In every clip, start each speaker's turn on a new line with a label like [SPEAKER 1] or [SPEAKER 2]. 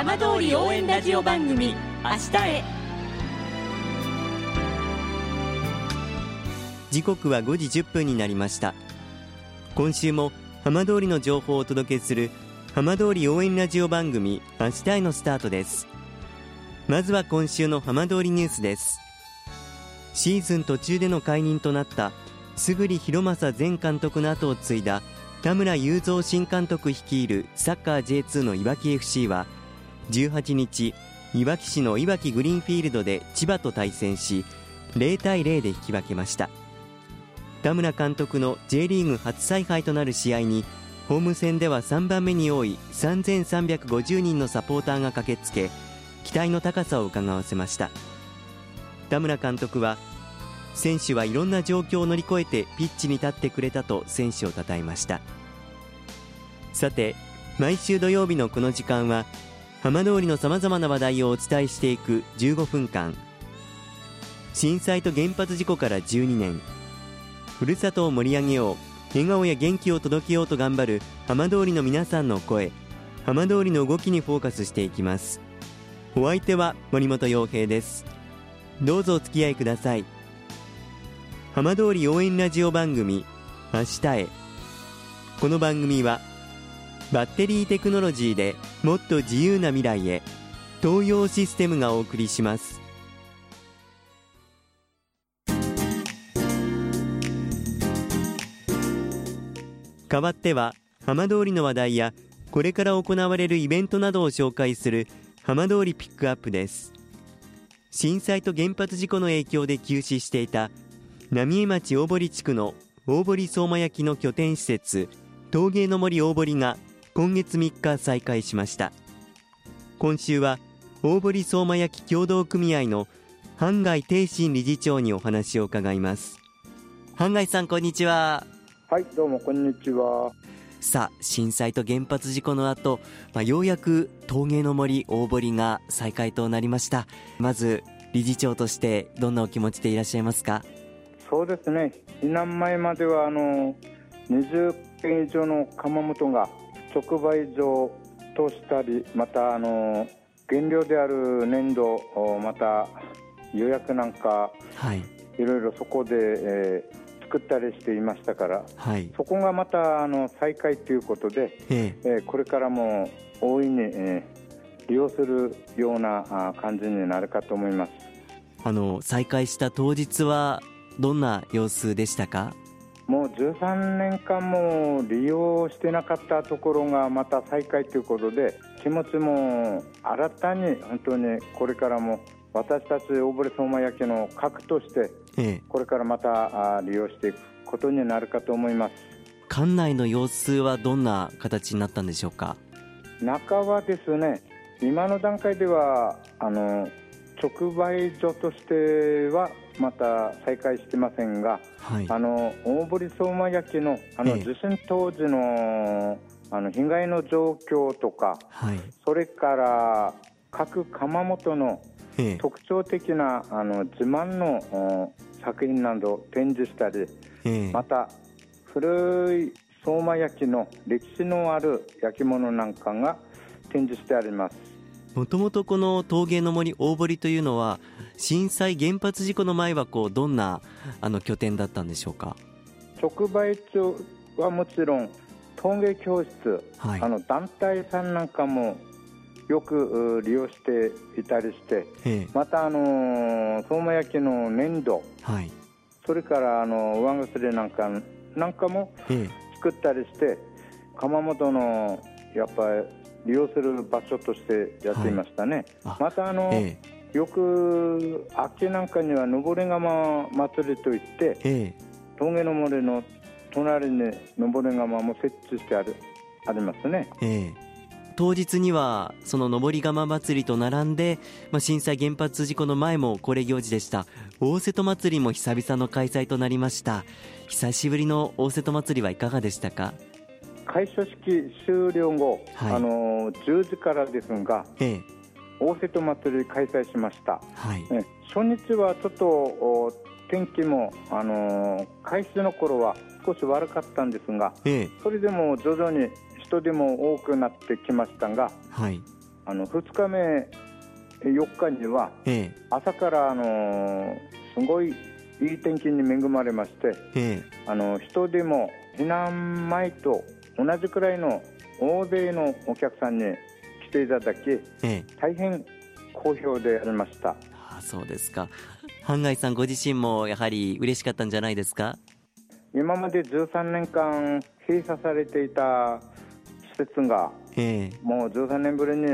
[SPEAKER 1] 浜通り応援ラジオ番組「明日へ」
[SPEAKER 2] 時刻は5時10分になりました。今週も浜通りの情報をお届けする浜通り応援ラジオ番組「明日へ」のスタートです。まずは今週の浜通りニュースです。シーズン途中での解任となった杉弘正前監督の後を継いだ田村雄三新監督率いるサッカー J2 のいわき FC は18日いわき市のいわきグリーンフィールドで千葉と対戦し0対0で引き分けました。田村監督の J リーグ初采配となる試合にホーム戦では3番目に多い3350人のサポーターが駆けつけ期待の高さを伺わせました。田村監督は選手はいろんな状況を乗り越えてピッチに立ってくれたと選手を称えました。さて毎週土曜日のこの時間は浜通りのさまざまな話題をお伝えしていく15分間。震災と原発事故から12年。ふるさとを盛り上げよう。笑顔や元気を届けようと頑張る浜通りの皆さんの声。浜通りの動きにフォーカスしていきます。お相手は森本洋平です。どうぞお付き合いください。浜通り応援ラジオ番組明日へ。この番組はバッテリーテクノロジーでもっと自由な未来へ。東洋システムがお送りします。代わっては浜通りの話題やこれから行われるイベントなどを紹介する浜通りピックアップです。震災と原発事故の影響で休止していた浪江町大堀地区の大堀相馬焼の拠点施設陶芸の森大堀が今月3日再開しました。今週は大堀相馬焼協同組合の半外定信理事長にお話を伺います。半外さんこんにちは。
[SPEAKER 3] はいどうもこんにちは。
[SPEAKER 2] さあ震災と原発事故の後、まあ、ようやく陶芸の森大堀が再開となりました。まず理事長としてどんなお気持ちでいらっしゃいますか？
[SPEAKER 3] そうですね。避難前まではあの20件以上の窯元が直売所としたりまたあの原料である粘土また予約なんか、はい、いろいろそこで、えー、作ったりしていましたから、はい、そこがまたあの再開ということで、ええ。ー、これからも大いに、えー、利用するような感じになるかと思います。
[SPEAKER 2] あの再開した当日はどんな様子でしたか？
[SPEAKER 3] もう13年間も利用してなかったところがまた再開ということで気持ちも新たに本当にこれからも私たち大堀相馬焼の核としてこれからまた利用していくことになるかと思います。
[SPEAKER 2] 館内の様子はどんな形になったんでしょうか？
[SPEAKER 3] 中はですね今の段階ではあの直売所としてはまた再開してませんが、はい、あの大堀相馬焼のあの地震当時のあの被害の状況とか、はい、それから各窯元の特徴的なあの自慢の作品などを展示したり、また古い相馬焼の歴史のある焼き物なんかが展示してあります。
[SPEAKER 2] もともとこの陶芸の森大堀というのは震災原発事故の前はこうどんなあの拠点だったんでしょうか？
[SPEAKER 3] 直売所はもちろん陶芸教室、はい、あの団体さんなんかもよく利用していたりして、またあの相馬焼きの粘土、はい、それからあの上薬なんかなんかも作ったりして、窯元のやっぱり利用する場所としてやっていましたね。はい、またあの、ええ、よく秋なんかには登り窯祭りといって、ええ、峠の森の隣に登り窯も設置してあるありますね。ええ。
[SPEAKER 2] 当日にはその登り窯祭りと並んで、まあ、震災原発事故の前も恒例行事でした。大瀬戸祭りも久々の開催となりました。久しぶりの大瀬戸祭りはいかがでしたか？
[SPEAKER 3] 開所式終了後、はい、あの10時からですが、ええ、大瀬戸祭り開催しました、はい、初日はちょっと天気も、あの開始の頃は少し悪かったんですが、ええ、それでも徐々に人でも多くなってきましたが、はい、あの2日目4日には、朝からあのすごいいい天気に恵まれまして、あの人でも避難前と同じくらいの大勢のお客さんに来ていただき、大変好評でありました。
[SPEAKER 2] あそうですか。半貝さんご自身もやはり嬉しかったんじゃないですか？
[SPEAKER 3] 今まで13年間閉鎖されていた施設が、もう13年ぶりに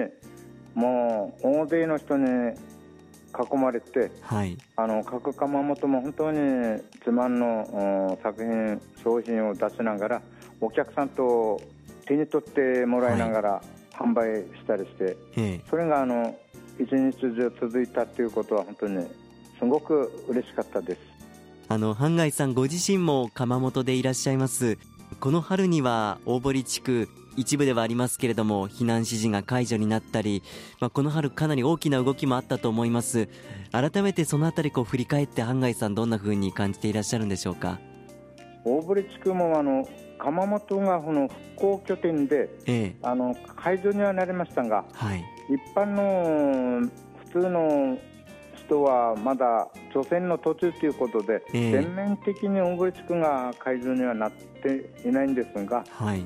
[SPEAKER 3] もう大勢の人に囲まれて、はい、あの各窯元も本当に自慢の作品商品を出しながらお客さんと手に取ってもらいながら販売したりして、はい、それがあの一日中続いたということは本当にすごく嬉しかったです。
[SPEAKER 2] あの半貝さんご自身も窯元でいらっしゃいます。この春には大堀地区一部ではありますけれども避難指示が解除になったり、まあ、この春かなり大きな動きもあったと思います。改めてそのあたりこう振り返って半貝さんどんなふうに感じていらっしゃるんでしょうか？
[SPEAKER 3] 大堀地区もあの窯元がこの復興拠点で、ええ、あの解除にはなりましたが、はい、一般の普通の人はまだ除染の途中ということで、え全面的に大堀地区が解除にはなっていないんですが、はい、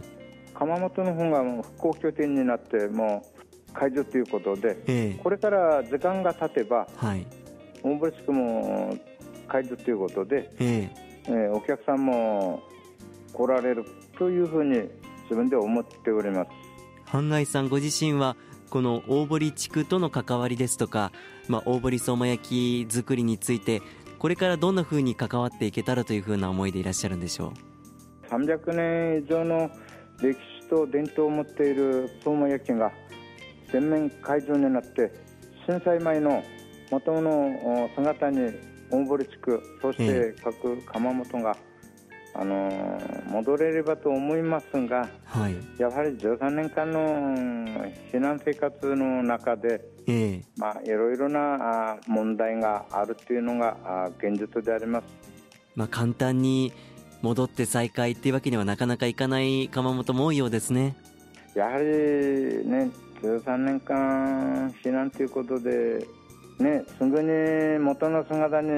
[SPEAKER 3] 窯元の方が復興拠点になってもう解除ということで、えー、これから時間が経てば、はい、大堀地区も解除ということで、えー、えー、お客さんも来られるというふうに自分で思っております。
[SPEAKER 2] 半貝さんご自身はこの大堀地区との関わりですとか、まあ、大堀相馬焼作りについてこれからどんなふうに関わっていけたらというふうな思いでいらっしゃるんでしょ
[SPEAKER 3] う？300年以上の歴史と伝統を持っている相馬焼が全面解除になって震災前の元の姿に大堀地区そして各窯元が、あのー、戻れればと思いますが、はい、やはり13年間の避難生活の中で、えー、まあ、いろいろな問題があるというのが現実であります。
[SPEAKER 2] まあ、簡単に戻って再開っていうわけにはなかなかいかない窯元も多いようですね。
[SPEAKER 3] やはりね13年間避難ということでね、すぐに元の姿に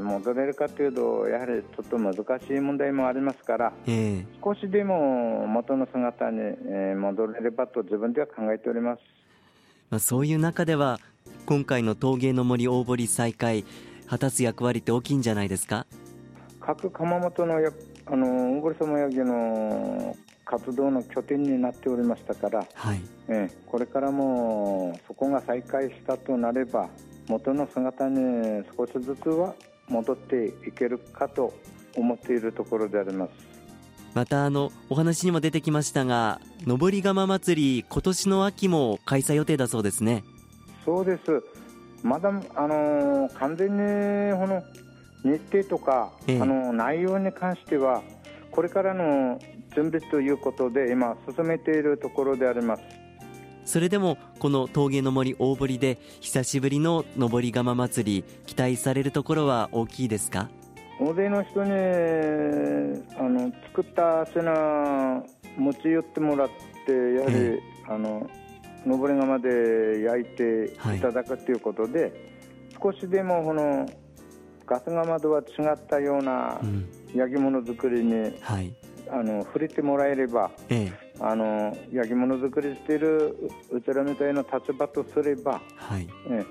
[SPEAKER 3] 戻れるかというとやはりちょっと難しい問題もありますから、えー、少しでも元の姿に戻れればと自分では考えております、
[SPEAKER 2] まあ、そういう中では今回の陶芸の森大堀再開果たす役割って大きいんじゃないですか？
[SPEAKER 3] 各窯元のやあの大堀様焼の活動の拠点になっておりましたから、はい。えこれからもそこが再開したとなれば元の姿に少しずつは戻っていけるかと思っているところであります。
[SPEAKER 2] またあのお話にも出てきましたが上り窯祭り今年の秋も開催予定だそうですね。
[SPEAKER 3] そうです。まだあの完全にこの日程とか、ええ、あの内容に関してはこれからの準備ということで今進めているところであります。
[SPEAKER 2] それでもこの峠の森大堀で久しぶりの登り窯祭り期待されるところは大きいですか？
[SPEAKER 3] 大勢の人にあの作った品持ち寄ってもらってやはり、えあの登り窯で焼いていただくということで、はい、少しでもこのガス窯とは違ったような焼き物作りに、うんはい、あの触れてもらえれば、ええ、あの焼き物作りしているうちらみたいな立場とすれば、はい。ええ、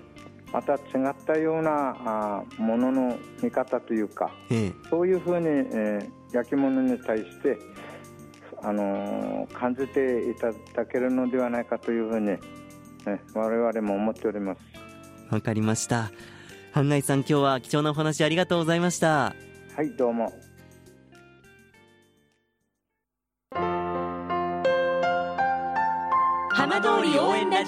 [SPEAKER 3] また違ったようなあものの見方というか、ええ、そういうふうに、えー、焼き物に対してあのー、感じていただけるのではないかというふうに、ね、我々も思っております。
[SPEAKER 2] わかりました。半内さん今日は貴重なお話ありがとうございました。
[SPEAKER 3] はいどうも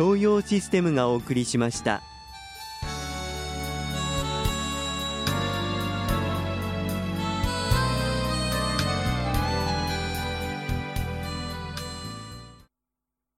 [SPEAKER 2] 東洋システムがお送りしました。